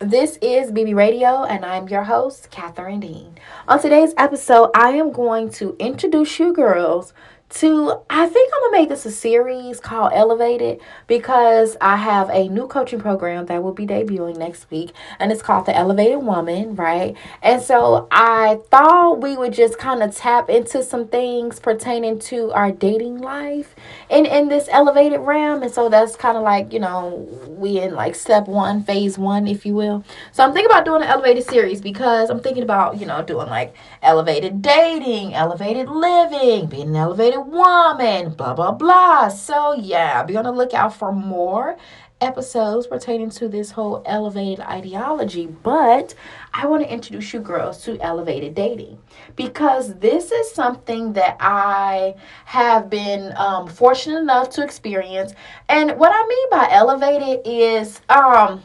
This is BB Radio, and I'm your host, Catherine Dean. On today's episode, I am going to introduce you girls to I think I'm gonna make this a series called Elevated because I have a new coaching program that will be debuting next week and it's called the Elevated Woman, right? And so I thought we would just kind of tap into some things pertaining to our dating life and in this elevated realm. And so that's kind of like, you know, we in like step one, phase one, if you will. So I'm thinking about doing an elevated series because I'm thinking about, you know, doing like elevated dating, elevated living, being an elevated woman, blah, blah, blah. So, yeah, be on the lookout for more episodes pertaining to this whole elevated ideology. But I want to introduce you girls to elevated dating because this is something that I have been um, fortunate enough to experience. And what I mean by elevated is, um,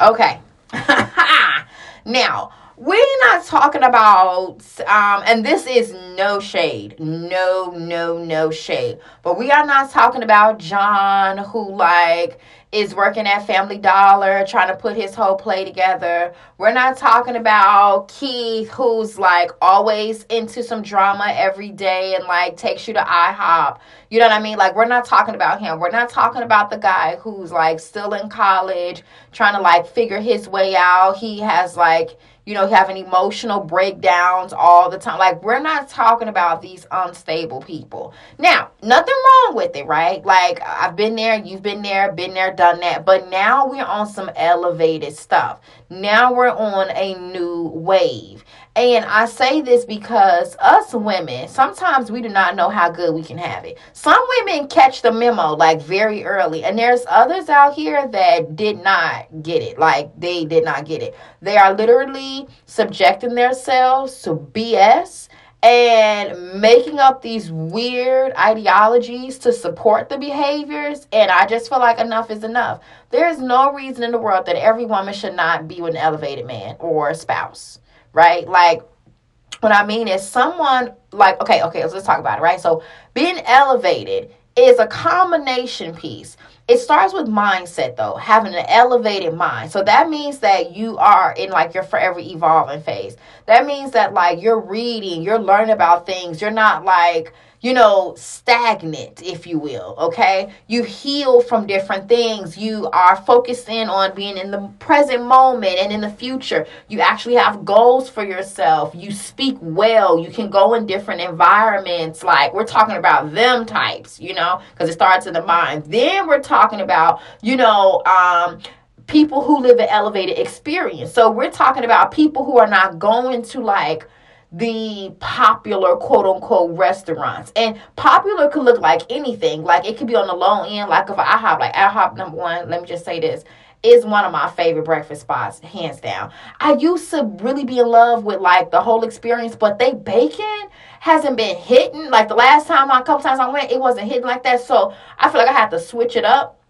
okay. now, we're not talking about um and this is no shade. No no no shade. But we are not talking about john who like is working at family dollar trying to put his whole play together. We're not talking about keith who's like always into some drama every day and like takes you to ihop. You know what i mean? Like we're not talking about him. We're not talking about the guy who's like still in college trying to like figure his way out. He has like you know, having emotional breakdowns all the time. Like, we're not talking about these unstable people. Now, nothing wrong with it, right? Like, I've been there, you've been there, been there, done that. But now we're on some elevated stuff. Now we're on a new wave. And I say this because us women, sometimes we do not know how good we can have it. Some women catch the memo like very early, and there's others out here that did not get it. Like they did not get it. They are literally subjecting themselves to BS and making up these weird ideologies to support the behaviors. And I just feel like enough is enough. There is no reason in the world that every woman should not be with an elevated man or a spouse right? Like, what I mean is someone like, okay, okay, let's talk about it, right? So, being elevated is a combination piece. It starts with mindset though, having an elevated mind. So that means that you are in like your forever evolving phase. That means that like you're reading, you're learning about things. You're not like you know, stagnant, if you will. Okay. You heal from different things. You are focused in on being in the present moment and in the future. You actually have goals for yourself. You speak well. You can go in different environments. Like we're talking about them types, you know, because it starts in the mind. Then we're talking about, you know, um, people who live an elevated experience. So we're talking about people who are not going to like, the popular quote unquote restaurants. And popular could look like anything. Like it could be on the low end, like if I have like IHOP number one, let me just say this is one of my favorite breakfast spots, hands down. I used to really be in love with like the whole experience, but they bacon hasn't been hitting. Like the last time, a couple times I went, it wasn't hitting like that. So I feel like I have to switch it up.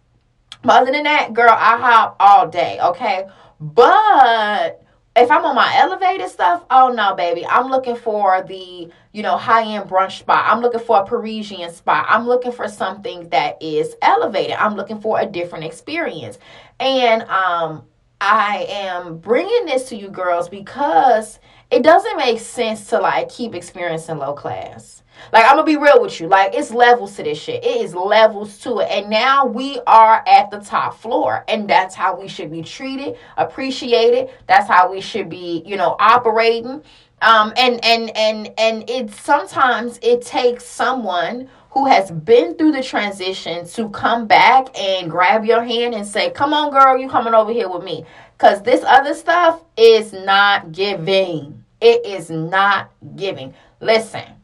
But other than that, girl, IHOP all day, okay? But if I'm on my elevated stuff, oh no, baby. I'm looking for the, you know, high end brunch spot. I'm looking for a Parisian spot. I'm looking for something that is elevated. I'm looking for a different experience. And um, I am bringing this to you girls because it doesn't make sense to like keep experiencing low class. Like I'm gonna be real with you. Like it's levels to this shit. It is levels to it. And now we are at the top floor. And that's how we should be treated, appreciated. That's how we should be, you know, operating. Um and and and and it sometimes it takes someone who has been through the transition to come back and grab your hand and say, Come on, girl, you coming over here with me. Cause this other stuff is not giving. It is not giving. Listen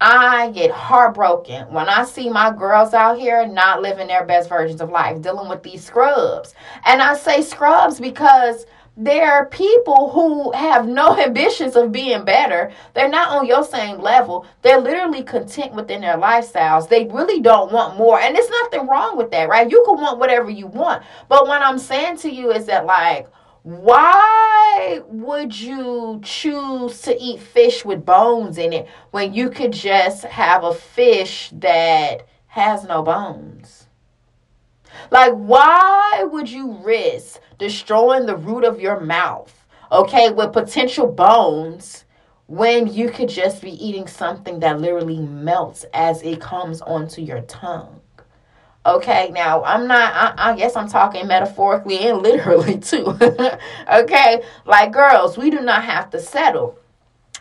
I get heartbroken when I see my girls out here not living their best versions of life, dealing with these scrubs. And I say scrubs because they're people who have no ambitions of being better. They're not on your same level. They're literally content within their lifestyles. They really don't want more. And there's nothing wrong with that, right? You can want whatever you want. But what I'm saying to you is that, like, why would you choose to eat fish with bones in it when you could just have a fish that has no bones? Like, why would you risk destroying the root of your mouth, okay, with potential bones? when you could just be eating something that literally melts as it comes onto your tongue. Okay, now I'm not, I, I, guess I'm talking metaphorically and literally too. okay, like girls, we do not have to settle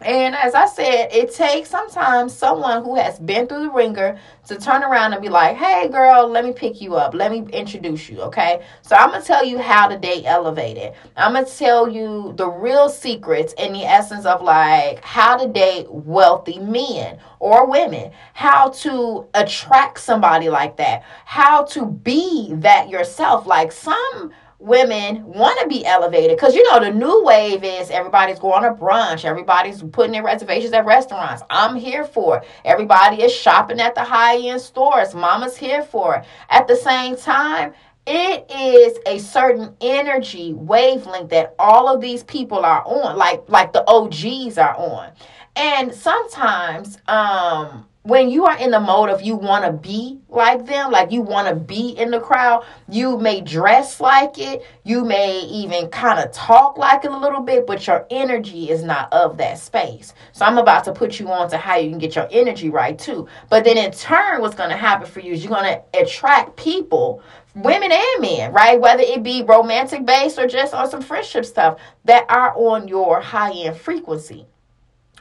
and as I said, it takes sometimes someone who has been through the ringer to turn around and be like, hey, girl, let me pick you up. Let me introduce you. Okay. So I'm going to tell you how to date elevated. I'm going to tell you the real secrets in the essence of like how to date wealthy men or women, how to attract somebody like that, how to be that yourself. Like some women want to be elevated because you know the new wave is everybody's going to brunch everybody's putting their reservations at restaurants i'm here for it. everybody is shopping at the high-end stores mama's here for it. at the same time it is a certain energy wavelength that all of these people are on like like the og's are on and sometimes um when you are in the mode of you want to be like them, like you want to be in the crowd, you may dress like it, you may even kind of talk like it a little bit, but your energy is not of that space. So I'm about to put you on to how you can get your energy right too. But then in turn, what's going to happen for you is you're going to attract people women and men, right? Whether it be romantic based or just on some friendship stuff that are on your high end frequency.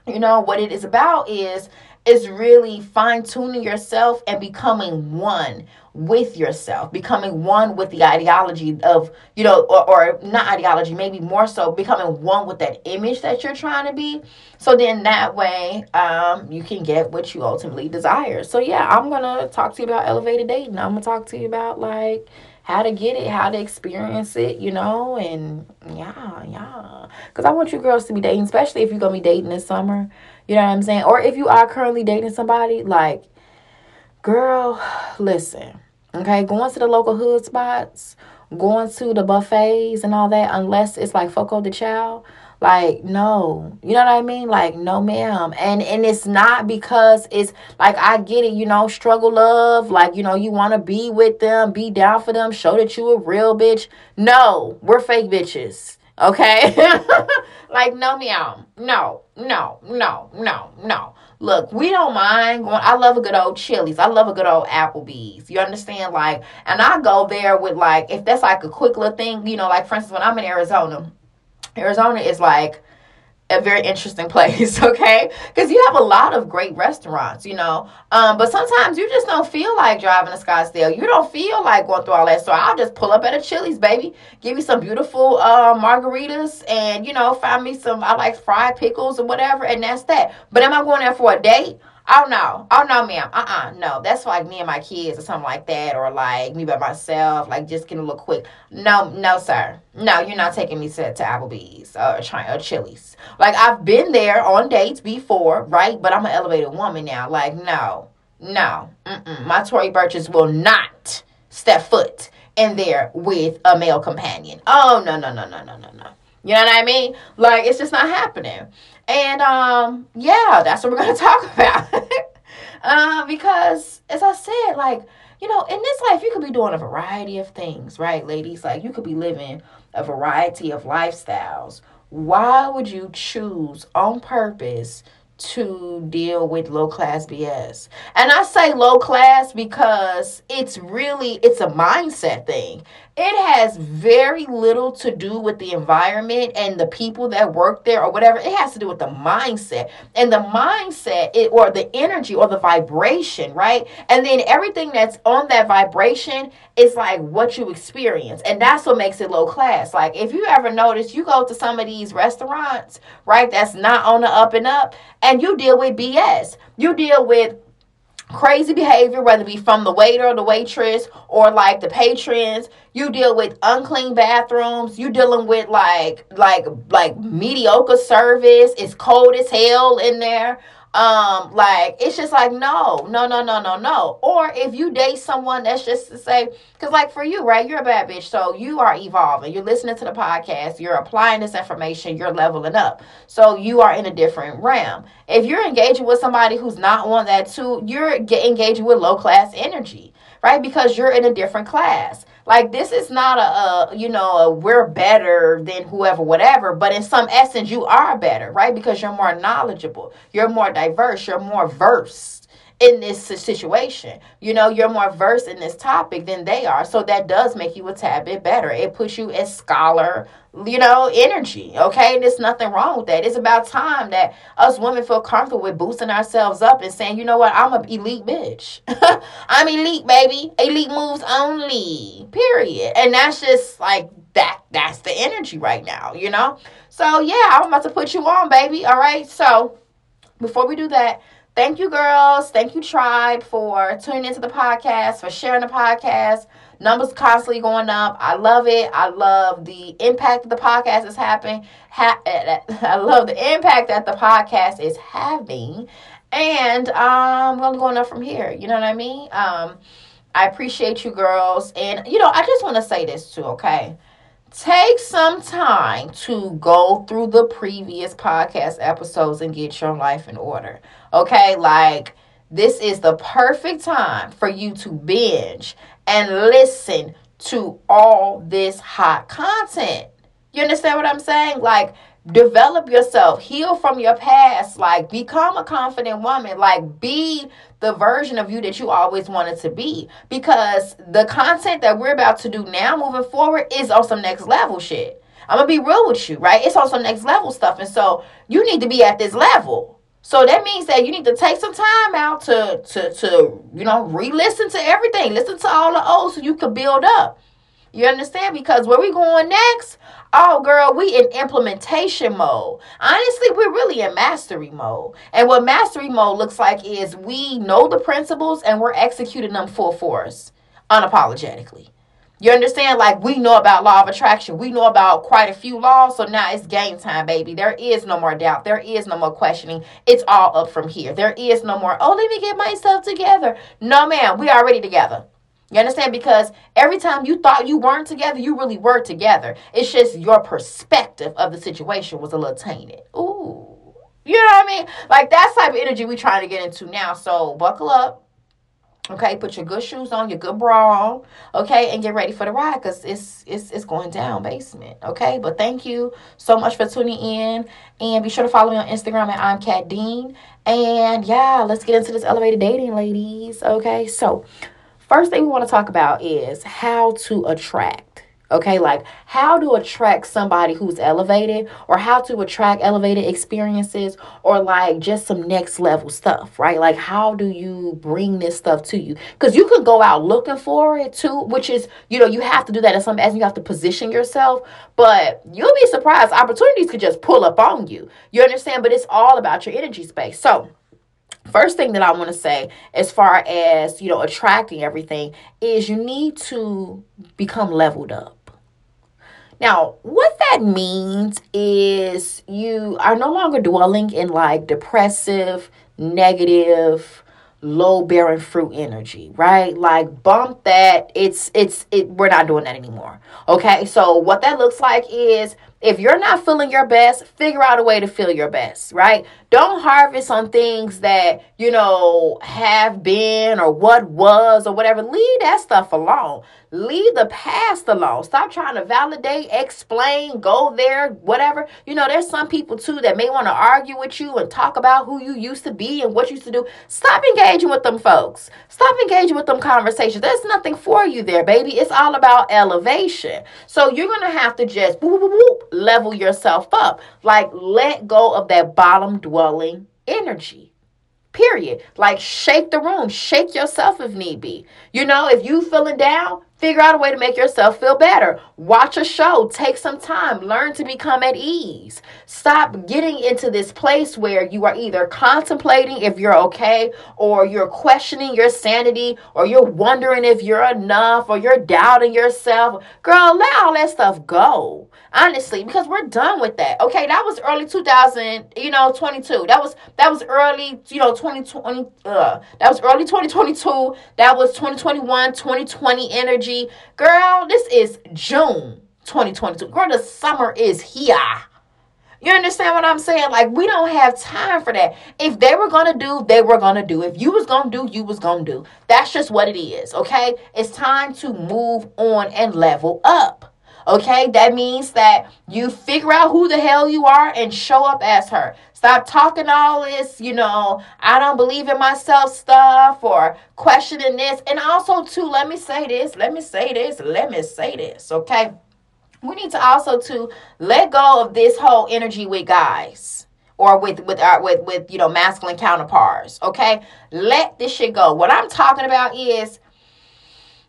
You know, what it is about is is really fine tuning yourself and becoming one with yourself, becoming one with the ideology of, you know, or, or, not ideology, maybe more so becoming one with that image that you're trying to be. So then that way, um, you can get what you ultimately desire. So yeah, I'm gonna talk to you about elevated dating. I'm gonna talk to you about like how to get it, how to experience it, you know, and yeah, yeah. Because I want you girls to be dating, especially if you're gonna be dating this summer. You know what I'm saying? Or if you are currently dating somebody, like, girl, listen, okay, going to the local hood spots, going to the buffets and all that, unless it's like Fogo de Chão. Like, no. You know what I mean? Like, no, ma'am. And and it's not because it's like I get it, you know, struggle love, like, you know, you want to be with them, be down for them, show that you a real bitch. No, we're fake bitches. Okay? like, no, meow. No, no, no, no, no. Look, we don't mind going. I love a good old Chili's. I love a good old Applebee's. You understand? Like, and I go there with like, if that's like a quick little thing, you know, like for instance, when I'm in Arizona, Arizona is like a very interesting place, okay? Because you have a lot of great restaurants, you know. Um, but sometimes you just don't feel like driving to Scottsdale. You don't feel like going through all that. So I'll just pull up at a Chili's, baby. Give me some beautiful uh, margaritas and, you know, find me some, I like fried pickles or whatever, and that's that. But am I going there for a date? Oh no, oh no, ma'am. Uh uh-uh, uh, no. That's like me and my kids or something like that, or like me by myself, like just getting a little quick. No, no, sir. No, you're not taking me to, to Applebee's or or Chili's. Like I've been there on dates before, right? But I'm an elevated woman now. Like no, no, Mm-mm. my Tory Burches will not step foot in there with a male companion. Oh no, no, no, no, no, no, no. You know what I mean? Like it's just not happening. And um, yeah, that's what we're gonna talk about. uh, because as I said, like, you know, in this life you could be doing a variety of things, right, ladies? Like you could be living a variety of lifestyles. Why would you choose on purpose to deal with low class BS. And I say low class because it's really it's a mindset thing. It has very little to do with the environment and the people that work there or whatever. It has to do with the mindset. And the mindset it, or the energy or the vibration, right? And then everything that's on that vibration is like what you experience. And that's what makes it low class. Like if you ever notice you go to some of these restaurants, right, that's not on the up and up and you deal with BS. You deal with crazy behavior, whether it be from the waiter or the waitress or like the patrons. You deal with unclean bathrooms. You dealing with like like like mediocre service. It's cold as hell in there. Um, like it's just like no, no, no, no, no, no. Or if you date someone that's just to say, because like for you, right, you're a bad bitch, so you are evolving. You're listening to the podcast, you're applying this information, you're leveling up. So you are in a different realm. If you're engaging with somebody who's not on that too, you're engaging with low class energy right? Because you're in a different class. Like this is not a, a, you know a, we're better than whoever whatever, but in some essence you are better, right? Because you're more knowledgeable, you're more diverse, you're more versed in this situation. You know, you're more versed in this topic than they are. So that does make you a tad bit better. It puts you as scholar, you know, energy. Okay. And there's nothing wrong with that. It's about time that us women feel comfortable with boosting ourselves up and saying, you know what, I'm an elite bitch. I'm elite, baby. Elite moves only. Period. And that's just like that. That's the energy right now, you know? So yeah, I'm about to put you on, baby. All right. So before we do that, Thank you, girls. Thank you, Tribe, for tuning into the podcast, for sharing the podcast. Numbers constantly going up. I love it. I love the impact that the podcast is having. Ha- I love the impact that the podcast is having. And um, I'm going up from here. You know what I mean? Um, I appreciate you, girls. And, you know, I just want to say this too, okay? take some time to go through the previous podcast episodes and get your life in order. Okay, like this is the perfect time for you to binge and listen to all this hot content. You understand what I'm saying? Like, develop yourself, heal from your past, like, become a confident woman, like, be the version of you that you always wanted to be. Because the content that we're about to do now, moving forward, is on some next level shit. I'm gonna be real with you, right? It's some next level stuff. And so you need to be at this level. So that means that you need to take some time out to to to you know re-listen to everything, listen to all the old so you can build up. You understand? Because where we going next? Oh, girl, we in implementation mode. Honestly, we're really in mastery mode. And what mastery mode looks like is we know the principles and we're executing them full force, unapologetically. You understand? Like we know about law of attraction. We know about quite a few laws. So now it's game time, baby. There is no more doubt. There is no more questioning. It's all up from here. There is no more, oh, let me get myself together. No, ma'am. We already together. You understand? Because every time you thought you weren't together, you really were together. It's just your perspective of the situation was a little tainted. Ooh. You know what I mean? Like that's type of energy we trying to get into now. So buckle up Okay, put your good shoes on, your good bra on, okay, and get ready for the ride because it's it's it's going down basement. Okay, but thank you so much for tuning in, and be sure to follow me on Instagram at I'm Cat Dean. And yeah, let's get into this elevated dating, ladies. Okay, so first thing we want to talk about is how to attract Okay, like how to attract somebody who's elevated, or how to attract elevated experiences, or like just some next level stuff, right? Like, how do you bring this stuff to you? Because you can go out looking for it too, which is, you know, you have to do that in some as you have to position yourself, but you'll be surprised. Opportunities could just pull up on you. You understand? But it's all about your energy space. So, first thing that I want to say as far as, you know, attracting everything is you need to become leveled up. Now, what that means is you are no longer dwelling in like depressive, negative, low bearing fruit energy, right? Like bump that. It's it's it we're not doing that anymore. Okay? So what that looks like is if you're not feeling your best, figure out a way to feel your best, right? Don't harvest on things that, you know, have been or what was or whatever. Leave that stuff alone. Leave the past alone. Stop trying to validate, explain, go there, whatever. You know, there's some people too that may want to argue with you and talk about who you used to be and what you used to do. Stop engaging with them folks. Stop engaging with them conversations. There's nothing for you there, baby. It's all about elevation. So you're going to have to just whoop, whoop, whoop, level yourself up. Like, let go of that bottom dwelling energy. Period. Like shake the room, shake yourself if need be. You know, if you feeling down, Figure out a way to make yourself feel better. Watch a show. Take some time. Learn to become at ease. Stop getting into this place where you are either contemplating if you're okay, or you're questioning your sanity, or you're wondering if you're enough, or you're doubting yourself. Girl, let all that stuff go. Honestly, because we're done with that. Okay, that was early 2000, you know, 22. That was that was early, you know, 2020. Uh, that was early 2022. That was 2021, 2020 energy energy. Girl, this is June 2022. Girl, the summer is here. You understand what I'm saying? Like we don't have time for that. If they were gonna do, they were gonna do. If you was gonna do, you was gonna do. That's just what it is. Okay. It's time to move on and level up. Okay, that means that you figure out who the hell you are and show up as her. Stop talking all this, you know, I don't believe in myself stuff or questioning this. And also, too, let me say this, let me say this, let me say this, okay? We need to also to let go of this whole energy with guys or with with our with with you know masculine counterparts. Okay, let this shit go. What I'm talking about is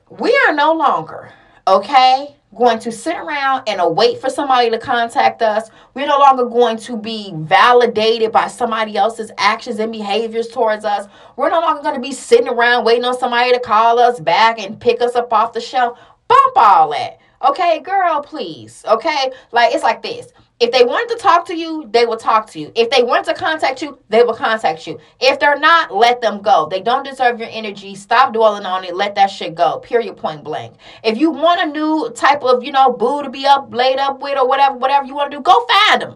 we are no longer okay going to sit around and await for somebody to contact us. We're no longer going to be validated by somebody else's actions and behaviors towards us. We're no longer going to be sitting around waiting on somebody to call us back and pick us up off the shelf. Bump all that. Okay, girl, please. Okay? Like it's like this. If they wanted to talk to you, they will talk to you. If they want to contact you, they will contact you. If they're not, let them go. They don't deserve your energy. Stop dwelling on it. Let that shit go. Period. Point blank. If you want a new type of, you know, boo to be up, laid up with, or whatever, whatever you want to do, go find them.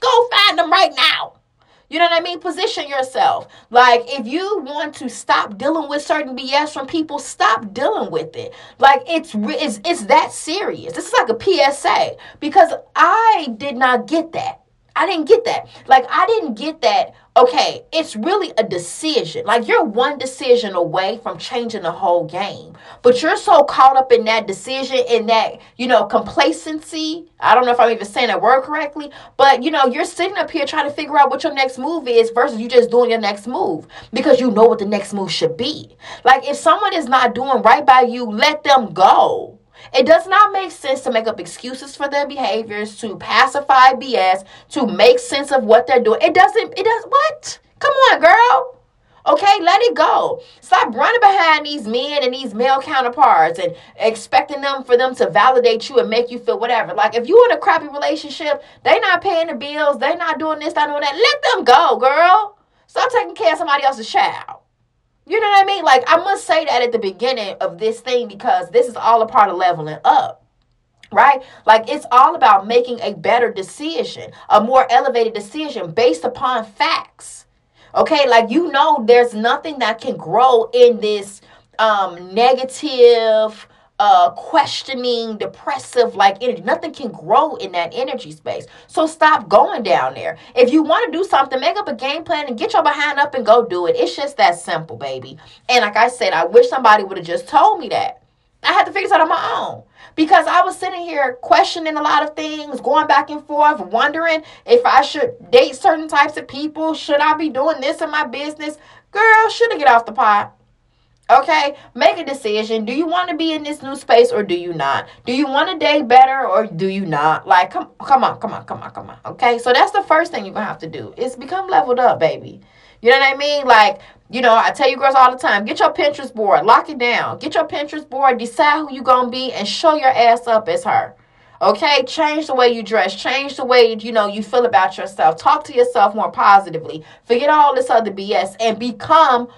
Go find them right now. You know what I mean? Position yourself. Like, if you want to stop dealing with certain BS from people, stop dealing with it. Like, it's it's it's that serious. This is like a PSA because I did not get that. I didn't get that. Like, I didn't get that. Okay, it's really a decision. Like, you're one decision away from changing the whole game. But you're so caught up in that decision, in that, you know, complacency. I don't know if I'm even saying that word correctly, but, you know, you're sitting up here trying to figure out what your next move is versus you just doing your next move because you know what the next move should be. Like, if someone is not doing right by you, let them go. It does not make sense to make up excuses for their behaviors, to pacify BS, to make sense of what they're doing. It doesn't, it does what? Come on, girl. Okay, let it go. Stop running behind these men and these male counterparts and expecting them for them to validate you and make you feel whatever. Like if you in a crappy relationship, they not paying the bills, they not doing this, not doing that. Let them go, girl. Stop taking care of somebody else's child. You know what I mean? Like, I must say that at the beginning of this thing because this is all a part of leveling up. Right? Like, it's all about making a better decision, a more elevated decision based upon facts. Okay? Like, you know, there's nothing that can grow in this um, negative, uh, questioning, depressive like energy. Nothing can grow in that energy space. So stop going down there. If you want to do something, make up a game plan and get your behind up and go do it. It's just that simple, baby. And like I said, I wish somebody would have just told me that. I had to figure this out on my own because I was sitting here questioning a lot of things, going back and forth, wondering if I should date certain types of people. Should I be doing this in my business? Girl, should have get off the pot. Okay, make a decision. Do you want to be in this new space or do you not? Do you want to date better or do you not? Like, come, come on, come on, come on, come on. Okay, so that's the first thing you're gonna have to do is become leveled up, baby. You know what I mean? Like, you know, I tell you girls all the time, get your Pinterest board, lock it down, get your Pinterest board, decide who you gonna be, and show your ass up as her. Okay, change the way you dress, change the way you know you feel about yourself. Talk to yourself more positively. Forget all this other BS and become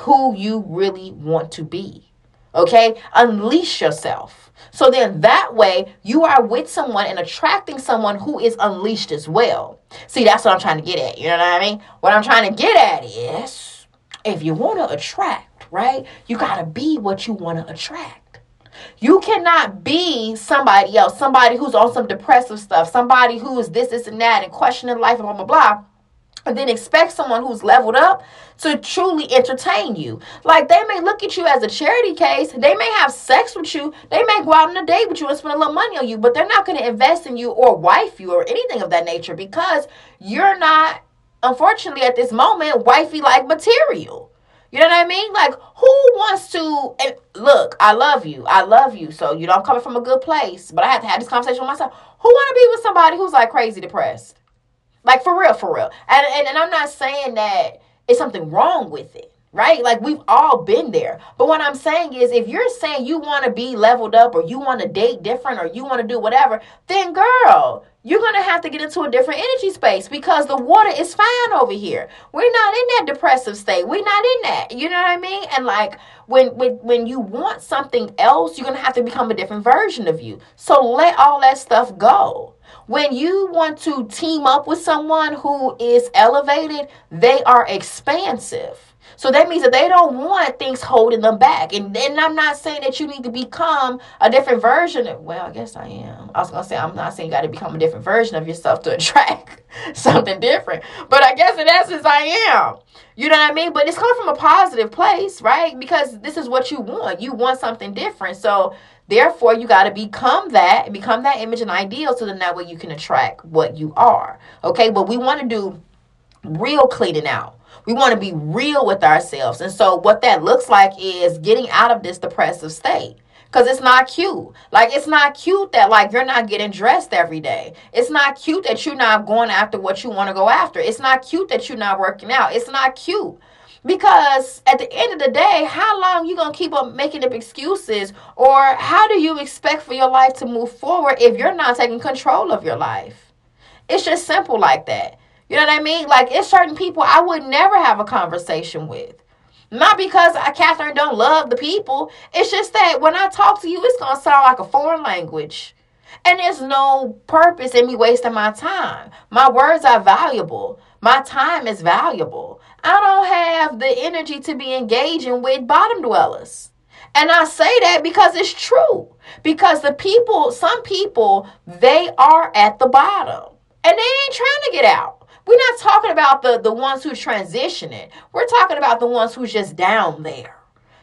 who you really want to be. Okay? Unleash yourself. So then that way you are with someone and attracting someone who is unleashed as well. See, that's what I'm trying to get at. You know what I mean? What I'm trying to get at is if you want to attract, right? You got to be what you want to attract. You cannot be somebody else, somebody who's on some depressive stuff, somebody who is this, this, and that, and questioning life and blah, blah, blah and then expect someone who's leveled up to truly entertain you. Like they may look at you as a charity case, they may have sex with you, they may go out on a date with you and spend a little money on you, but they're not going to invest in you or wife you or anything of that nature because you're not, unfortunately, at this moment, wifey like material. You know what I mean? Like, who wants to? And look, I love you. I love you. So, you know, I'm coming from a good place, but I have to have this conversation with myself. Who want to be with somebody who's like crazy depressed? Like for real, for real. And, and and I'm not saying that it's something wrong with it. Right? Like we've all been there. But what I'm saying is if you're saying you want to be leveled up or you want to date different or you want to do whatever, then girl, you're going to have to get into a different energy space because the water is fine over here. We're not in that depressive state. We're not in that. You know what I mean? And like when when when you want something else, you're going to have to become a different version of you. So let all that stuff go. When you want to team up with someone who is elevated, they are expansive. So that means that they don't want things holding them back. And then I'm not saying that you need to become a different version of, well, I guess I am. I was going to say, I'm not saying you got to become a different version of yourself to attract something different. But I guess in essence, I am. You know what I mean? But it's coming from a positive place, right? Because this is what you want. You want something different. So therefore, you got to become that, become that image and ideal so then that way you can attract what you are. Okay? But we want to do real cleaning out we want to be real with ourselves. And so, what that looks like is getting out of this depressive state. Cause it's not cute. Like it's not cute that like you're not getting dressed every day. It's not cute that you're not going after what you want to go after. It's not cute that you're not working out. It's not cute. Because at the end of the day, how long you gonna keep on making up excuses, or how do you expect for your life to move forward if you're not taking control of your life? It's just simple like that. You know what I mean? Like it's certain people I would never have a conversation with. Not because I, Catherine don't love the people. It's just that when I talk to you, it's gonna sound like a foreign language. And there's no purpose in me wasting my time. My words are valuable. My time is valuable. I don't have the energy to be engaging with bottom dwellers. And I say that because it's true. Because the people, some people, they are at the bottom and they ain't trying to get out. We're not talking about the, the ones who transitioning. We're talking about the ones who's just down there.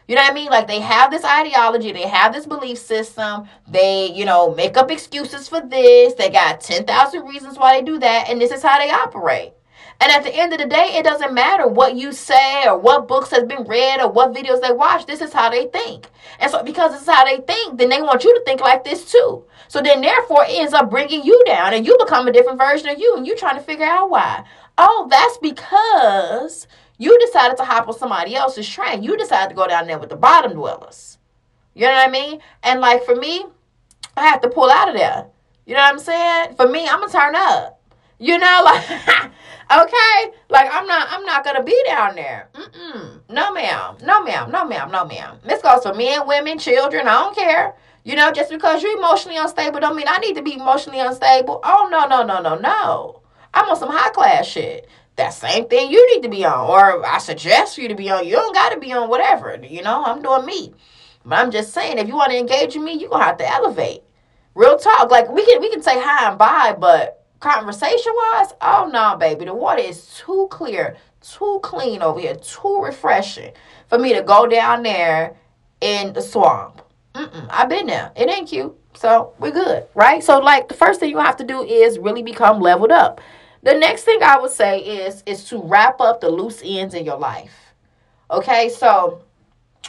You know what I mean? Like they have this ideology, they have this belief system. They, you know, make up excuses for this. They got 10,000 reasons why they do that, and this is how they operate. And at the end of the day, it doesn't matter what you say or what books has been read or what videos they watch. This is how they think. And so because this is how they think, then they want you to think like this too. So then therefore it ends up bringing you down and you become a different version of you and you're trying to figure out why. Oh, that's because you decided to hop on somebody else's train. You decided to go down there with the bottom dwellers. You know what I mean? And like for me, I have to pull out of there. You know what I'm saying? For me, I'm gonna turn up. You know, like okay, like I'm not, I'm not gonna be down there. Mm-mm. No, ma'am. No, ma'am. No, ma'am. No, ma'am. This goes for men, women, children. I don't care. You know, just because you're emotionally unstable don't mean I need to be emotionally unstable. Oh no, no, no, no, no. I'm on some high class shit. That same thing you need to be on, or I suggest for you to be on. You don't got to be on whatever. You know, I'm doing me. But I'm just saying, if you want to engage with me, you're gonna have to elevate. Real talk. Like we can we can say hi and bye, but conversation wise, oh no, baby, the water is too clear, too clean over here, too refreshing for me to go down there in the swamp. Mm-mm, I've been there. It ain't cute. So we're good, right? So like the first thing you have to do is really become leveled up. The next thing I would say is is to wrap up the loose ends in your life. Okay, so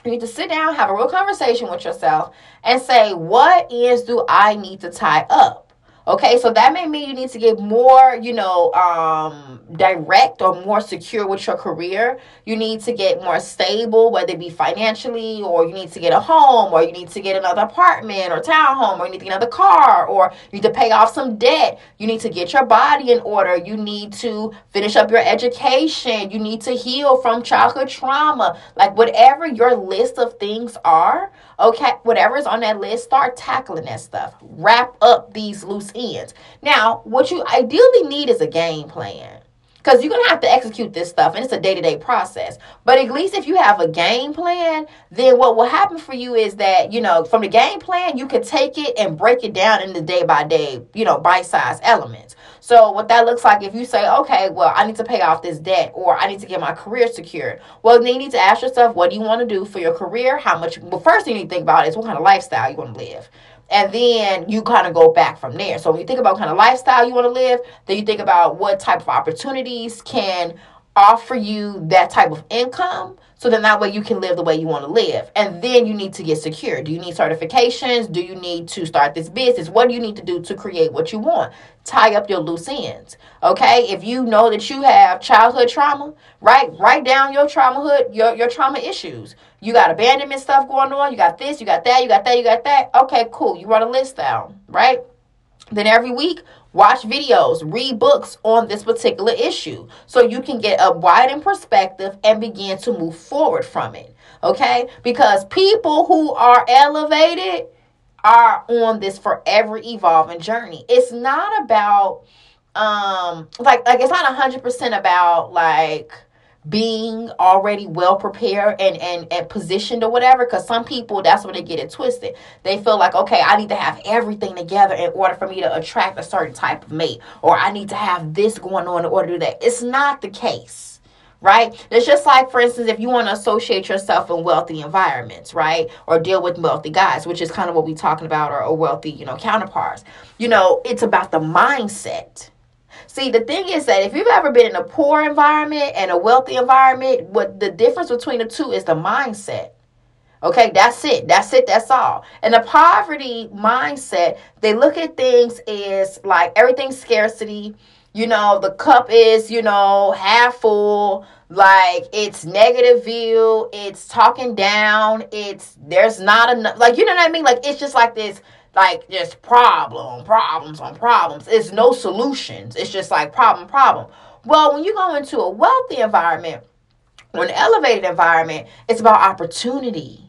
you need to sit down, have a real conversation with yourself, and say, what ends do I need to tie up? Okay, so that may mean you need to get more, you know, um, direct or more secure with your career. You need to get more stable, whether it be financially, or you need to get a home, or you need to get another apartment or townhome, or you need to get another car, or you need to pay off some debt. You need to get your body in order. You need to finish up your education. You need to heal from childhood trauma. Like whatever your list of things are, okay, whatever's on that list, start tackling that stuff. Wrap up these loose ends. Now, what you ideally need is a game plan because you're gonna have to execute this stuff and it's a day-to-day process but at least if you have a game plan then what will happen for you is that you know from the game plan you can take it and break it down into day by day you know bite-sized elements so what that looks like if you say okay well i need to pay off this debt or i need to get my career secured well then you need to ask yourself what do you want to do for your career? How much well first thing you need to think about is what kind of lifestyle you want to live. And then you kind of go back from there. So when you think about kind of lifestyle you want to live, then you think about what type of opportunities can offer you that type of income so then that way you can live the way you want to live. And then you need to get secure. Do you need certifications? Do you need to start this business? What do you need to do to create what you want? Tie up your loose ends. Okay? If you know that you have childhood trauma, right? Write down your trauma your, your trauma issues. You got abandonment stuff going on, you got this, you got that, you got that, you got that. Okay, cool. You write a list down, right? Then every week, watch videos, read books on this particular issue so you can get a widened perspective and begin to move forward from it. Okay? Because people who are elevated, are on this forever evolving journey. It's not about um like like it's not 100% about like being already well prepared and and, and positioned or whatever because some people that's where they get it twisted they feel like okay i need to have everything together in order for me to attract a certain type of mate or i need to have this going on in order to do that it's not the case right? It's just like, for instance, if you want to associate yourself in wealthy environments, right? Or deal with wealthy guys, which is kind of what we're talking about, or, or wealthy, you know, counterparts. You know, it's about the mindset. See, the thing is that if you've ever been in a poor environment and a wealthy environment, what the difference between the two is the mindset. Okay, that's it. That's it. That's all. And the poverty mindset, they look at things as like everything's scarcity you know the cup is you know half full like it's negative view it's talking down it's there's not enough like you know what i mean like it's just like this like just problem problems on problems. It's no solutions. It's just like problem problem. Well when you go into a wealthy environment or an elevated environment it's about opportunity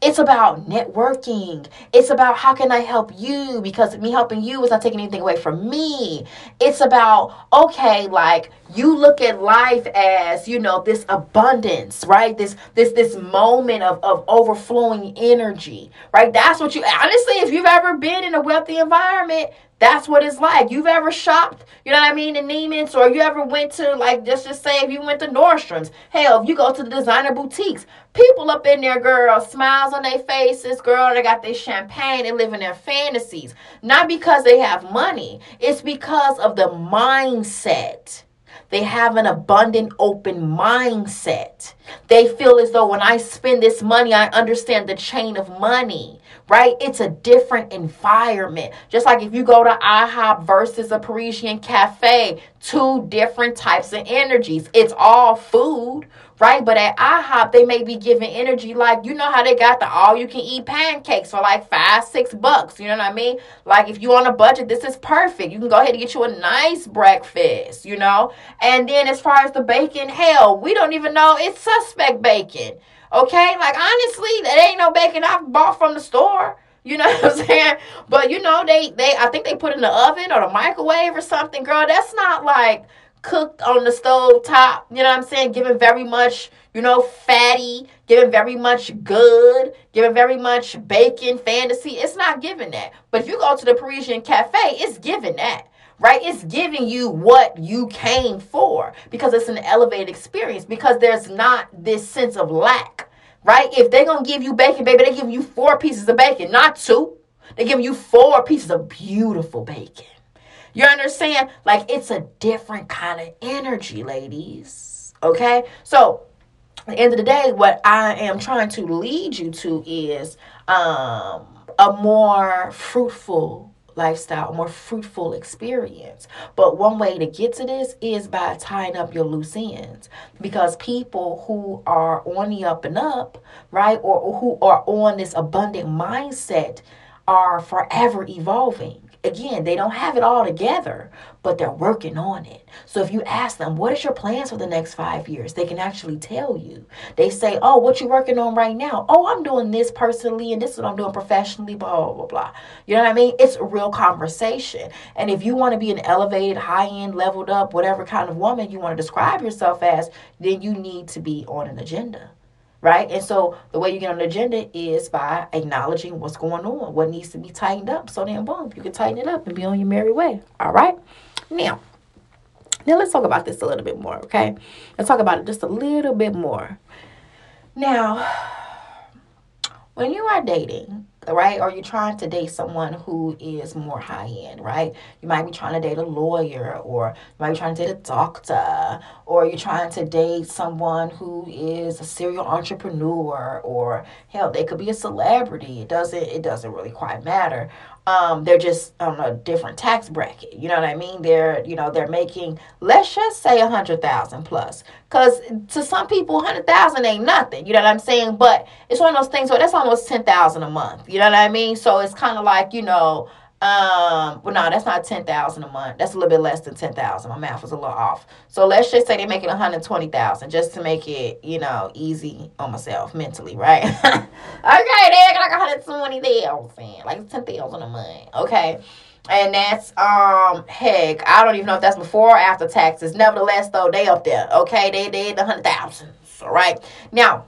it's about networking. It's about how can I help you because me helping you is not taking anything away from me. It's about, okay, like you look at life as, you know, this abundance, right? This this this moment of, of overflowing energy, right? That's what you honestly, if you've ever been in a wealthy environment, that's what it's like. You've ever shopped, you know what I mean, in Neiman's, or you ever went to like just just say if you went to Nordstrom's. Hell, if you go to the designer boutiques, people up in there, girl, smiles on their faces, girl, they got their champagne, they live in their fantasies. Not because they have money, it's because of the mindset. They have an abundant, open mindset. They feel as though when I spend this money, I understand the chain of money right? It's a different environment. Just like if you go to IHOP versus a Parisian cafe, two different types of energies. It's all food, right? But at IHOP, they may be giving energy like, you know how they got the all you can eat pancakes for like five, six bucks. You know what I mean? Like if you on a budget, this is perfect. You can go ahead and get you a nice breakfast, you know? And then as far as the bacon, hell, we don't even know it's suspect bacon. Okay, like honestly, that ain't no bacon I bought from the store. You know what I'm saying? But you know, they they I think they put in the oven or the microwave or something, girl. That's not like cooked on the stove top. You know what I'm saying? Giving very much, you know, fatty, giving very much good, giving very much bacon fantasy. It's not giving that. But if you go to the Parisian cafe, it's giving that right? It's giving you what you came for because it's an elevated experience because there's not this sense of lack, right? If they're going to give you bacon, baby, they give you four pieces of bacon, not two. They give you four pieces of beautiful bacon. You understand? Like it's a different kind of energy, ladies. Okay? So, at the end of the day, what I am trying to lead you to is um a more fruitful lifestyle, more fruitful experience. But one way to get to this is by tying up your loose ends. Because people who are on the up and up, right, or who are on this abundant mindset are forever evolving again, they don't have it all together, but they're working on it. So if you ask them, what is your plans for the next five years? They can actually tell you. They say, oh, what you working on right now? Oh, I'm doing this personally and this is what I'm doing professionally, blah, blah, blah. You know what I mean? It's a real conversation. And if you want to be an elevated, high-end, leveled up, whatever kind of woman you want to describe yourself as, then you need to be on an agenda right? And so the way you get on the agenda is by acknowledging what's going on, what needs to be tightened up. So then, boom, you can tighten it up and be on your merry way. All right. Now, now let's talk about this a little bit more, okay? Let's talk about it just a little bit more. Now, when you are dating, right? Or you're trying to date someone who is more high end, right? You might be trying to date a lawyer, or you might be trying to date a doctor, or you're trying to date someone who is a serial entrepreneur, or hell, they could be a celebrity. It doesn't it doesn't really quite matter um, they're just on a different tax bracket. You know what I mean? They're, you know, they're making, let's just say a hundred thousand plus. Cause to some people, a hundred thousand ain't nothing. You know what I'm saying? But it's one of those things where that's almost ten thousand a month. You know what I mean? So it's kind of like, you know, Um, well, no, that's not ten thousand a month. That's a little bit less than ten thousand. My math was a little off. So let's just say they're making one hundred twenty thousand, just to make it, you know, easy on myself mentally, right? okay, they got like one hundred twenty thousand, like ten thousand a month. Okay, and that's um heck, I don't even know if that's before or after taxes. Nevertheless, though, they up there. Okay, they did the hundred thousand. All right, now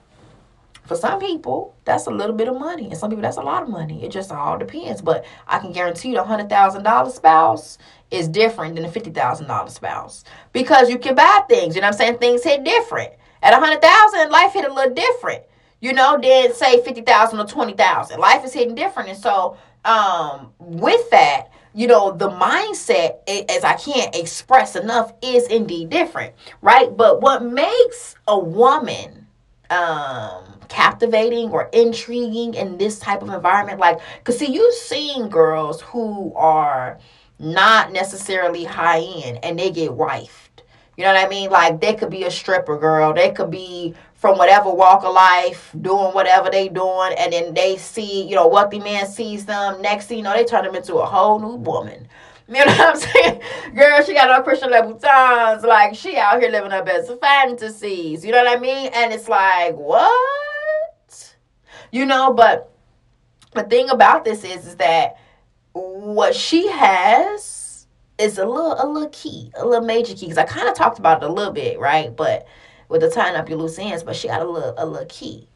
for some people, that's a little bit of money. And some people, that's a lot of money. It just all depends. But I can guarantee you the $100,000 spouse is different than the $50,000 spouse. Because you can buy things. You know what I'm saying? Things hit different. At 100000 life hit a little different. You know, than say 50000 or 20000 Life is hitting different. And so, um, with that, you know, the mindset, as I can't express enough, is indeed different, right? But what makes a woman um captivating or intriguing in this type of environment like because see you've seen girls who are not necessarily high end and they get wifed you know what i mean like they could be a stripper girl they could be from whatever walk of life doing whatever they doing and then they see you know wealthy man sees them next thing you know they turn them into a whole new woman you know what I'm saying? Girl, she got no Christian Louboutins. Like, she out here living her best fantasies. You know what I mean? And it's like, what? You know but the thing about this is is that what she has is a little a little key a little major key because i kind of talked about it a little bit right? But with the tying up your loose ends but she got a little a little key.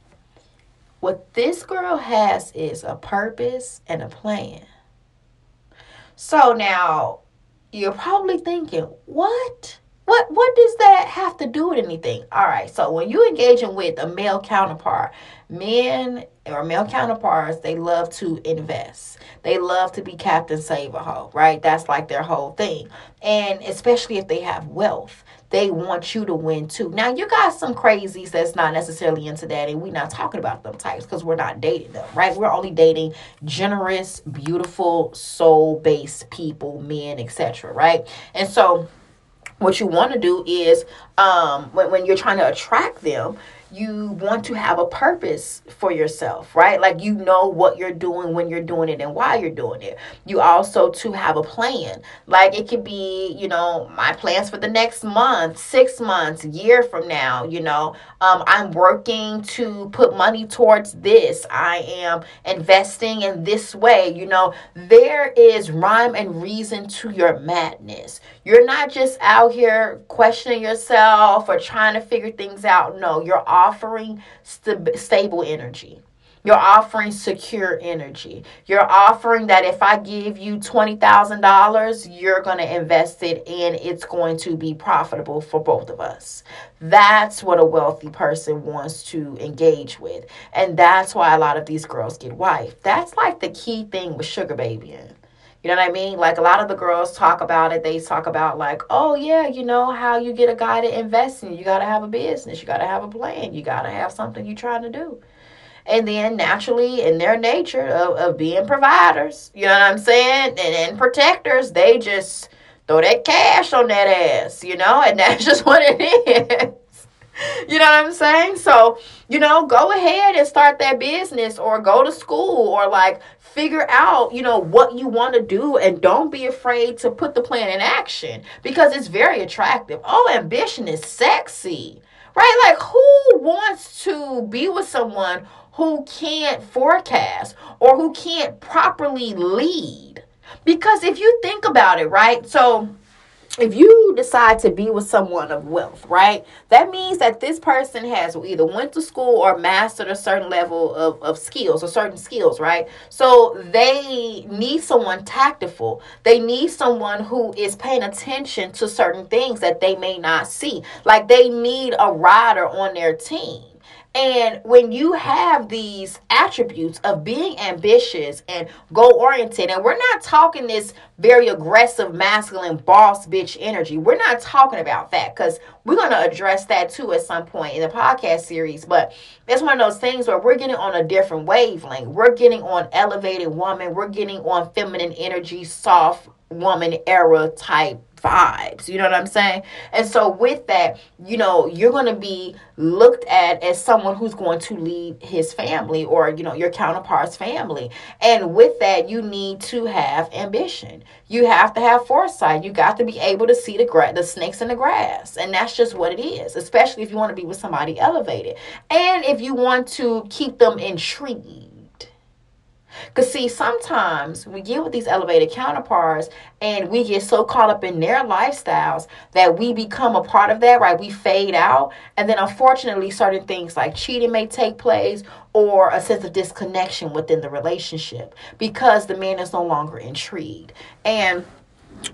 What this girl has is a purpose and a plan. So now you're probably thinking what what what does that have to do with anything? All right, so when you're engaging with a male counterpart, men or male counterparts, they love to invest. They love to be captain save a hoe, right? That's like their whole thing. And especially if they have wealth, they want you to win too. Now you got some crazies that's not necessarily into that, and we're not talking about them types because we're not dating them, right? We're only dating generous, beautiful, soul-based people, men, etc. Right? And so what you want to do is um, when, when you're trying to attract them you want to have a purpose for yourself, right? Like you know what you're doing when you're doing it and why you're doing it. You also to have a plan. Like it could be, you know, my plans for the next month, six months, year from now. You know, um, I'm working to put money towards this. I am investing in this way. You know, there is rhyme and reason to your madness. You're not just out here questioning yourself or trying to figure things out. No, you're offering st- stable energy. You're offering secure energy. You're offering that if I give you $20,000, you're going to invest it and it's going to be profitable for both of us. That's what a wealthy person wants to engage with. And that's why a lot of these girls get wife. That's like the key thing with sugar babying. You know what I mean? Like a lot of the girls talk about it. They talk about like, oh yeah, you know how you get a guy to invest in. You got to have a business. You got to have a plan. You got to have something you're trying to do. And then naturally, in their nature of, of being providers, you know what I'm saying, and, and protectors, they just throw that cash on that ass, you know, and that's just what it is you know what I'm saying? So, you know, go ahead and start that business or go to school or like figure out, you know, what you want to do and don't be afraid to put the plan in action because it's very attractive. Oh, ambition is sexy. Right? Like who wants to be with someone who can't forecast or who can't properly lead? Because if you think about it, right? So if you decide to be with someone of wealth, right, that means that this person has either went to school or mastered a certain level of, of skills or certain skills, right? So they need someone tactful. They need someone who is paying attention to certain things that they may not see. Like they need a rider on their team. And when you have these attributes of being ambitious and goal oriented, and we're not talking this very aggressive, masculine, boss bitch energy, we're not talking about that because we're going to address that too at some point in the podcast series. But it's one of those things where we're getting on a different wavelength. We're getting on elevated woman, we're getting on feminine energy, soft, woman era type vibes. You know what I'm saying? And so with that, you know, you're going to be looked at as someone who's going to lead his family or, you know, your counterpart's family. And with that, you need to have ambition. You have to have foresight. You got to be able to see the gra- the snakes in the grass. And that's just what it is, especially if you want to be with somebody elevated. And if you want to keep them intrigued because, see, sometimes we get with these elevated counterparts and we get so caught up in their lifestyles that we become a part of that, right? We fade out. And then, unfortunately, certain things like cheating may take place or a sense of disconnection within the relationship because the man is no longer intrigued. And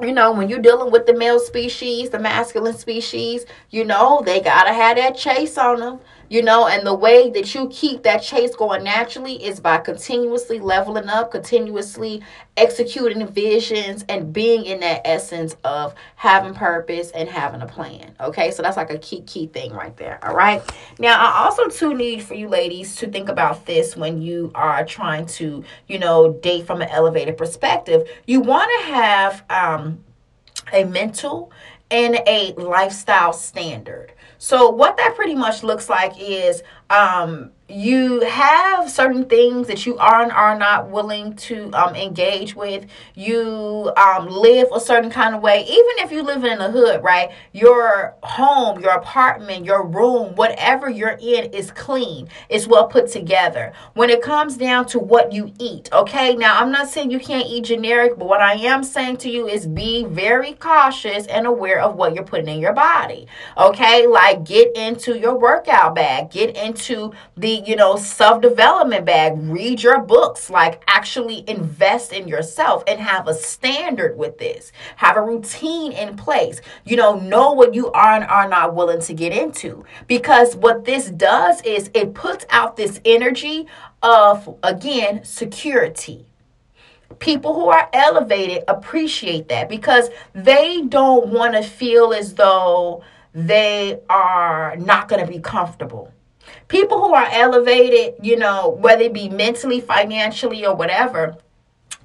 you know, when you're dealing with the male species, the masculine species, you know, they gotta have that chase on them you know and the way that you keep that chase going naturally is by continuously leveling up continuously executing visions and being in that essence of having purpose and having a plan okay? So that's like a key key thing right there all right? Now i also too need for you ladies to think about this when you are trying to you know date from an elevated perspective. You want to have um a mental and a lifestyle standard so what that pretty much looks like is um, you have certain things that you are and are not willing to um, engage with. You um, live a certain kind of way, even if you live in the hood, right? Your home, your apartment, your room, whatever you're in is clean, it's well put together. When it comes down to what you eat, okay? Now, I'm not saying you can't eat generic, but what I am saying to you is be very cautious and aware of what you're putting in your body, okay? Like get into your workout bag, get into into you know, self development bag. Read your books, like actually invest in yourself and have a standard with this. Have a routine in place. You know, know what you are and are not willing to get into. Because what this does is it puts out this energy of, again, security people who are elevated appreciate that because they don't want to feel as though they are not going to be comfortable people who are elevated, you know, whether it be mentally, financially, or whatever,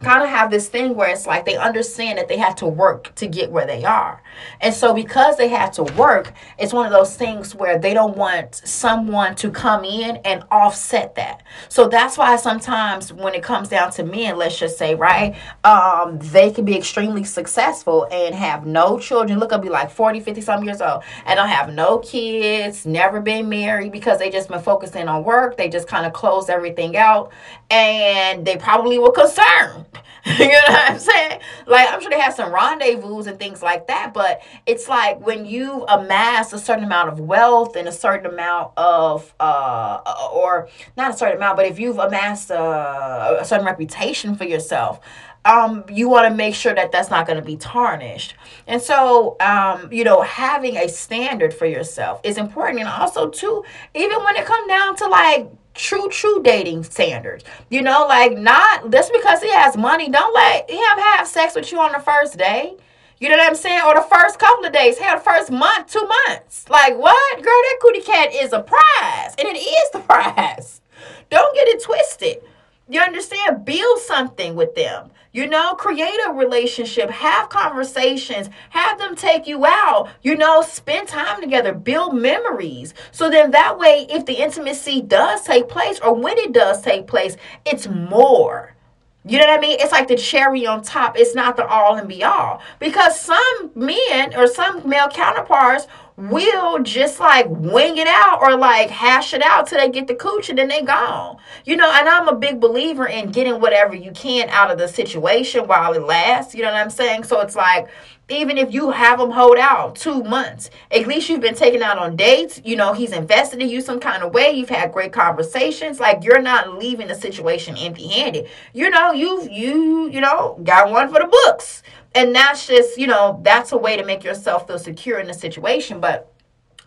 kind of have this thing where it's like they understand that they have to work to get where they are. And so because they have to work, it's one of those things where they don't want someone to come in and offset that. So that's why sometimes when it comes down to men, let's just say, right, um, they can be extremely successful and have no children. Look, I'll be like 40, 50 some years old and don't have no kids, never been married because they just been focusing on work. They just kind of closed everything out and they probably were concerned you know what I'm saying? Like, I'm sure they have some rendezvous and things like that, but it's like when you amass a certain amount of wealth and a certain amount of, uh, or not a certain amount, but if you've amassed a, a certain reputation for yourself, um, you want to make sure that that's not going to be tarnished. And so, um, you know, having a standard for yourself is important. And also, too, even when it comes down to like true true dating standards you know like not just because he has money don't let him have sex with you on the first day you know what i'm saying? Or the first couple of days. Hell the first month two months. Like what? Girl that cootie cat is a prize. And it is the prize. Don't get it twisted. You understand? Build something with them. You know, create a relationship, have conversations, have them take you out, you know, spend time together, build memories. So then that way, if the intimacy does take place or when it does take place, it's more. You know what I mean? It's like the cherry on top. It's not the all and be all. Because some men or some male counterparts will just like wing it out or like hash it out till they get the cooch and then they gone. You know, and I'm a big believer in getting whatever you can out of the situation while it lasts. You know what I'm saying? So it's like even if you have him hold out two months, at least you've been taken out on dates. You know, he's invested in you some kind of way. You've had great conversations. Like you're not leaving the situation empty handed. You know, you've you, you know, got one for the books and that's just you know that's a way to make yourself feel secure in the situation but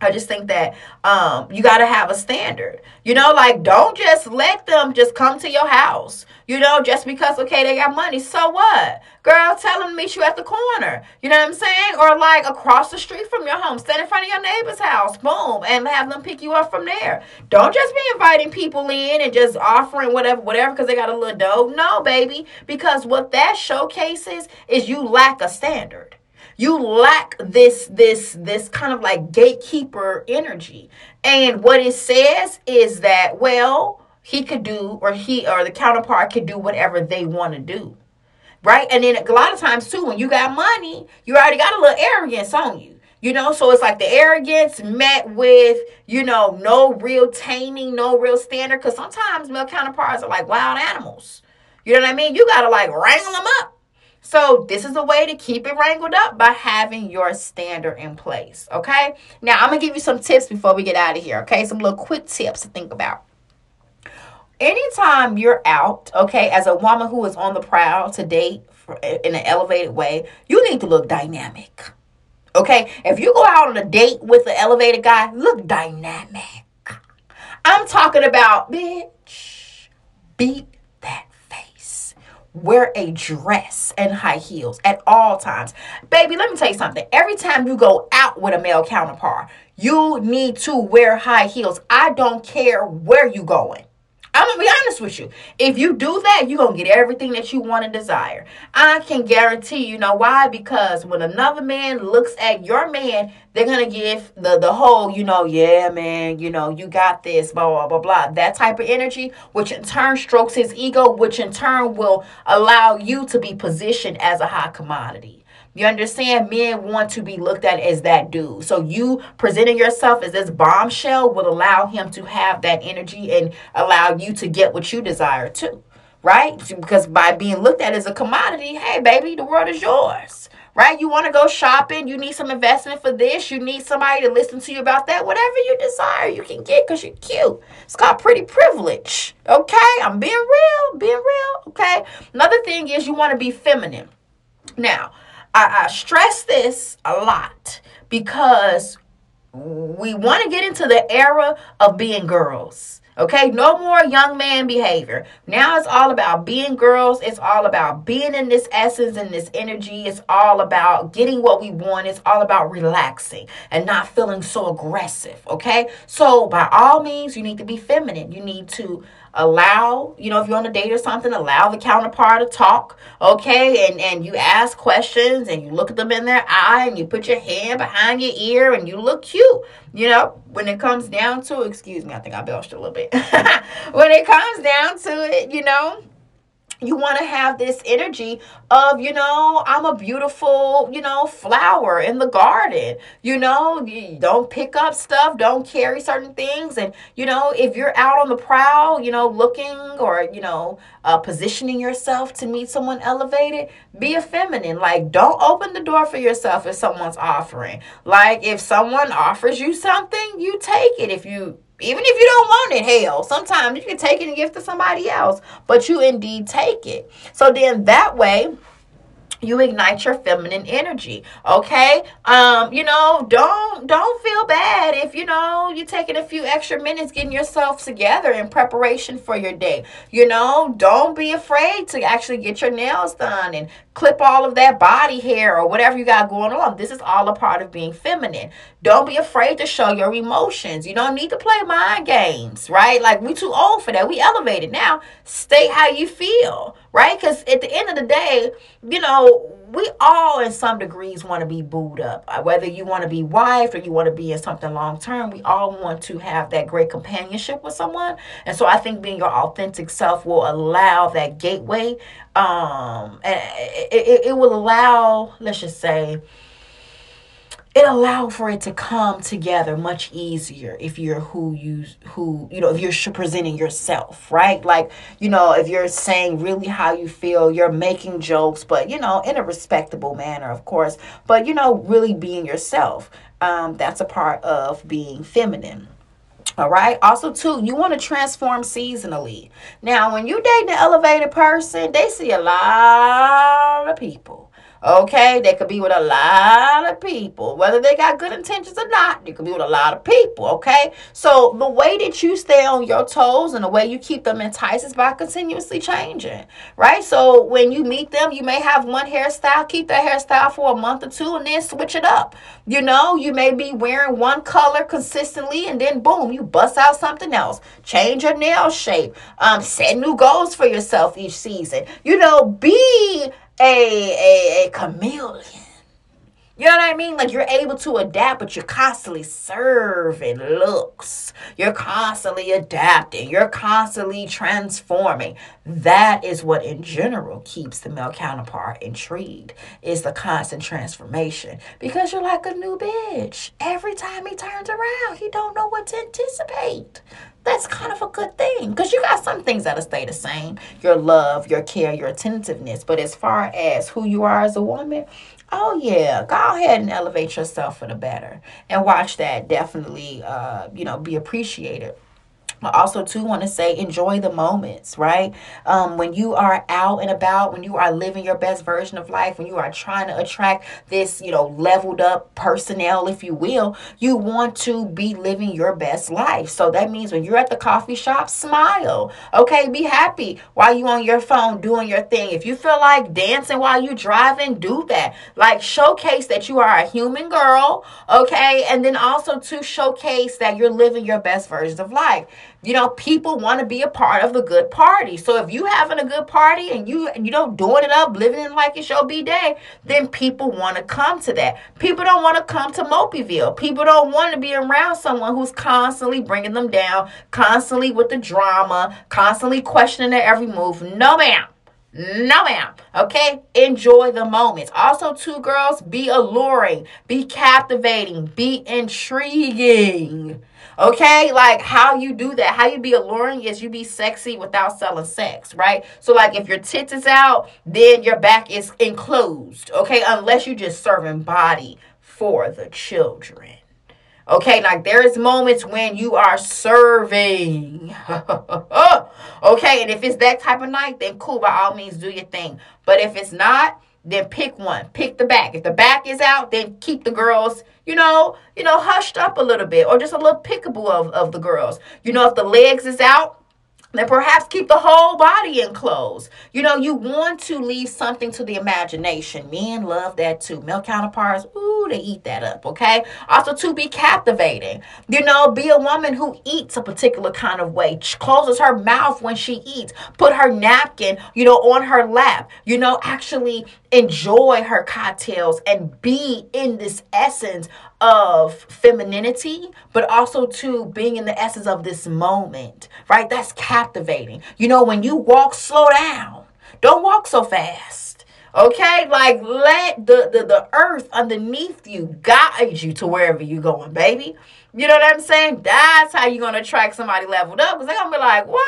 I just think that um, you got to have a standard. You know, like don't just let them just come to your house. You know, just because okay they got money, so what? Girl, tell them to meet you at the corner. You know what I'm saying? Or like across the street from your home, stand in front of your neighbor's house, boom, and have them pick you up from there. Don't just be inviting people in and just offering whatever, whatever, because they got a little dough. No, baby, because what that showcases is you lack a standard you lack this this this kind of like gatekeeper energy. And what it says is that well he could do or he or the counterpart could do whatever they want to do. Right? And then a lot of times too when you got money you already got a little arrogance on you. You know? So it's like the arrogance met with you know no real taming no real standard. Because sometimes male counterparts are like wild animals. You know what i mean? You gotta like wrangle them up so this is a way to keep it wrangled up by having your standard in place. Okay. Now I'm gonna give you some tips before we get out of here. Okay, some little quick tips to think about. Anytime you're out, okay, as a woman who is on the prowl to date for, in an elevated way, you need to look dynamic. Okay, if you go out on a date with an elevated guy, look dynamic. I'm talking about, bitch, beat wear a dress and high heels at all times. Baby, let me tell you something. Every time you go out with a male counterpart, you need to wear high heels. I don't care where you going. I'm gonna be honest with you. If you do that, you're gonna get everything that you want and desire. I can guarantee you know why? Because when another man looks at your man, they're gonna give the the whole, you know, yeah, man, you know, you got this, blah blah blah blah. That type of energy, which in turn strokes his ego, which in turn will allow you to be positioned as a high commodity. You understand? Men want to be looked at as that dude. So you presenting yourself as this bombshell will allow him to have that energy and allow you to get what you desire too. Right? Because by being looked at as a commodity, hey baby, the world is yours. Right? You want to go shopping, you need some investment for this, you need somebody to listen to you about that. Whatever you desire, you can get because you're cute. It's called pretty privilege. Okay? I'm being real, being real. Okay. Another thing is you want to be feminine. Now, I, I stress this a lot because we want to get into the era of being girls. Okay, no more young man behavior. Now it's all about being girls. It's all about being in this essence and this energy. It's all about getting what we want. It's all about relaxing and not feeling so aggressive. Okay, so by all means, you need to be feminine. You need to allow you know if you're on a date or something allow the counterpart to talk okay? And and you ask questions and you look at them in their eye and you put your hand behind your ear and you look cute you know? When it comes down to excuse me i think i belched a little bit. When it comes down to it you know you want to have this energy of you know i'm a beautiful you know flower in the garden. You know you don't pick up stuff don't carry certain things. And you know if you're out on the prowl you know looking or you know uh, positioning yourself to meet someone elevated be a feminine like don't open the door for yourself if someone's offering. Like if someone offers you something you take it. If you even if you don't want it, hell, sometimes you can take it and give it to somebody else, but you indeed take it. So then that way, you ignite your feminine energy okay um you know don't don't feel bad if you know you're taking a few extra minutes getting yourself together in preparation for your day you know don't be afraid to actually get your nails done and clip all of that body hair or whatever you got going on. This is all a part of being feminine. Don't be afraid to show your emotions. You don't need to play mind games right? Like we too old for that. We elevated. Now stay how you feel right? Because at the end of the day, you know, we all in some degrees want to be booed up. Uh, whether you want to be wife or you want to be in something long term, we all want to have that great companionship with someone. And so I think being your authentic self will allow that gateway. Um, and it, it, it will allow, let's just say, it allows for it to come together much easier if you're who you who you know if you're presenting yourself right like you know if you're saying really how you feel you're making jokes but you know in a respectable manner of course but you know really being yourself um, that's a part of being feminine all right. Also, too, you want to transform seasonally. Now, when you date an elevated person, they see a lot of people Okay, they could be with a lot of people, whether they got good intentions or not. You could be with a lot of people. Okay, so the way that you stay on your toes and the way you keep them enticed is by continuously changing, right? So when you meet them, you may have one hairstyle, keep that hairstyle for a month or two, and then switch it up. You know, you may be wearing one color consistently, and then boom, you bust out something else. Change your nail shape. Um, set new goals for yourself each season. You know, be a, a, a chameleon. You know what I mean? Like you're able to adapt, but you're constantly serving looks. You're constantly adapting. You're constantly transforming. That is what in general keeps the male counterpart intrigued is the constant transformation. Because you're like a new bitch. Every time he turns around, he don't know what to anticipate that's kind of a good thing because you got some things that'll stay the same your love your care your attentiveness but as far as who you are as a woman oh yeah. Go ahead and elevate yourself for the better and watch that definitely uh, you know be appreciated I also too want to say enjoy the moments right? Um, when you are out and about when you are living your best version of life when you are trying to attract this you know leveled up personnel if you will you want to be living your best life. So that means when you're at the coffee shop smile okay? Be happy while you on your phone doing your thing. If you feel like dancing while you driving do that. Like showcase that you are a human girl okay? And then also to showcase that you're living your best version of life you know people want to be a part of the good party so if you having a good party and you you know doing it up living it like it's your b-day then people want to come to that people don't want to come to mopeyville people don't want to be around someone who's constantly bringing them down constantly with the drama constantly questioning their every move no ma'am no, ma'am. Okay? Enjoy the moments. Also, two girls, be alluring, be captivating, be intriguing. Okay, like how you do that, how you be alluring is you be sexy without selling sex, right? So, like if your tits is out, then your back is enclosed, okay, unless you just serving body for the children. Okay, like there is moments when you are serving. okay, and if it's that type of night, then cool, by all means do your thing. But if it's not, then pick one. Pick the back. If the back is out, then keep the girls, you know, you know, hushed up a little bit or just a little pickable of, of the girls. You know, if the legs is out, then perhaps keep the whole body enclosed. You know, you want to leave something to the imagination. Men love that too. Male counterparts, ooh, they eat that up, okay? Also, to be captivating. You know, be a woman who eats a particular kind of way, closes her mouth when she eats, put her napkin, you know, on her lap. You know, actually enjoy her cocktails and be in this essence of femininity, but also to being in the essence of this moment, right? That's captivating. You know, when you walk, slow down. Don't walk so fast. Okay? Like let the, the, the earth underneath you guide you to wherever you're going, baby. You know what I'm saying? That's how you're gonna attract somebody leveled up. Because they're gonna be like, wow,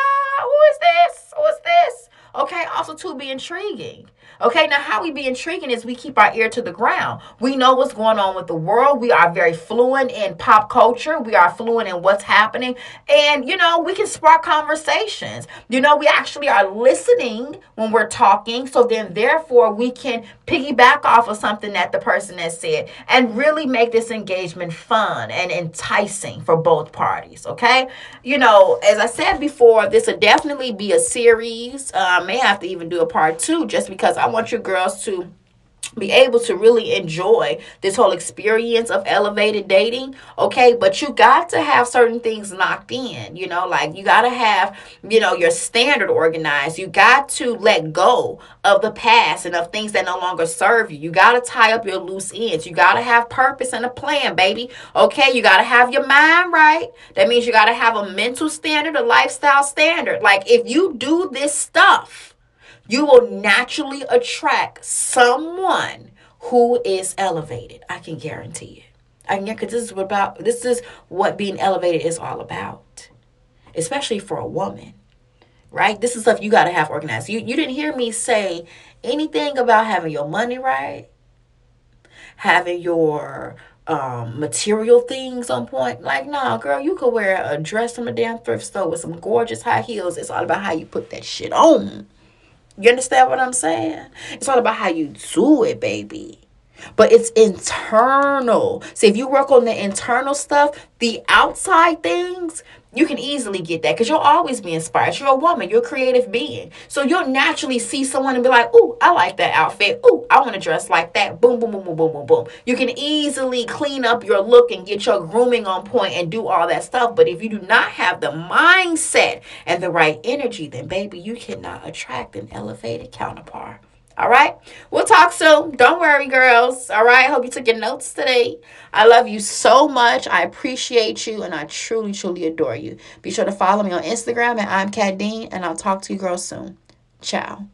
who is this? Who is this? Okay, also to be intriguing. Okay, now how we be intriguing is we keep our ear to the ground. We know what's going on with the world. We are very fluent in pop culture. We are fluent in what's happening. And, you know, we can spark conversations. You know, we actually are listening when we're talking. So then, therefore, we can piggyback off of something that the person has said and really make this engagement fun and enticing for both parties. Okay, you know, as I said before, this will definitely be a series. Uh, I may have to even do a part two just because I want you girls to be able to really enjoy this whole experience of elevated dating okay? But you got to have certain things knocked in you know? Like you got to have you know your standard organized. You got to let go of the past and of things that no longer serve you. You got to tie up your loose ends. You got to have purpose and a plan baby okay? You got to have your mind right. That means you got to have a mental standard a lifestyle standard. Like if you do this stuff you will naturally attract someone who is elevated. I can guarantee it. I can because this is what about this is what being elevated is all about. Especially for a woman. Right? This is stuff you gotta have organized. You you didn't hear me say anything about having your money right, having your um, material things on point. Like, nah, girl, you could wear a dress from a damn thrift store with some gorgeous high heels. It's all about how you put that shit on. You understand what I'm saying? It's all about how you do it, baby. But it's internal. See, if you work on the internal stuff, the outside things, you can easily get that because you'll always be inspired. You're a woman, you're a creative being. So you'll naturally see someone and be like, Ooh, I like that outfit. Ooh, I want to dress like that. Boom, boom, boom, boom, boom, boom, boom. You can easily clean up your look and get your grooming on point and do all that stuff. But if you do not have the mindset and the right energy, then baby, you cannot attract an elevated counterpart. All right. We'll talk soon. Don't worry, girls. All right. Hope you took your notes today. I love you so much. I appreciate you and I truly, truly adore you. Be sure to follow me on Instagram and I'm Kat Dean and I'll talk to you girls soon. Ciao.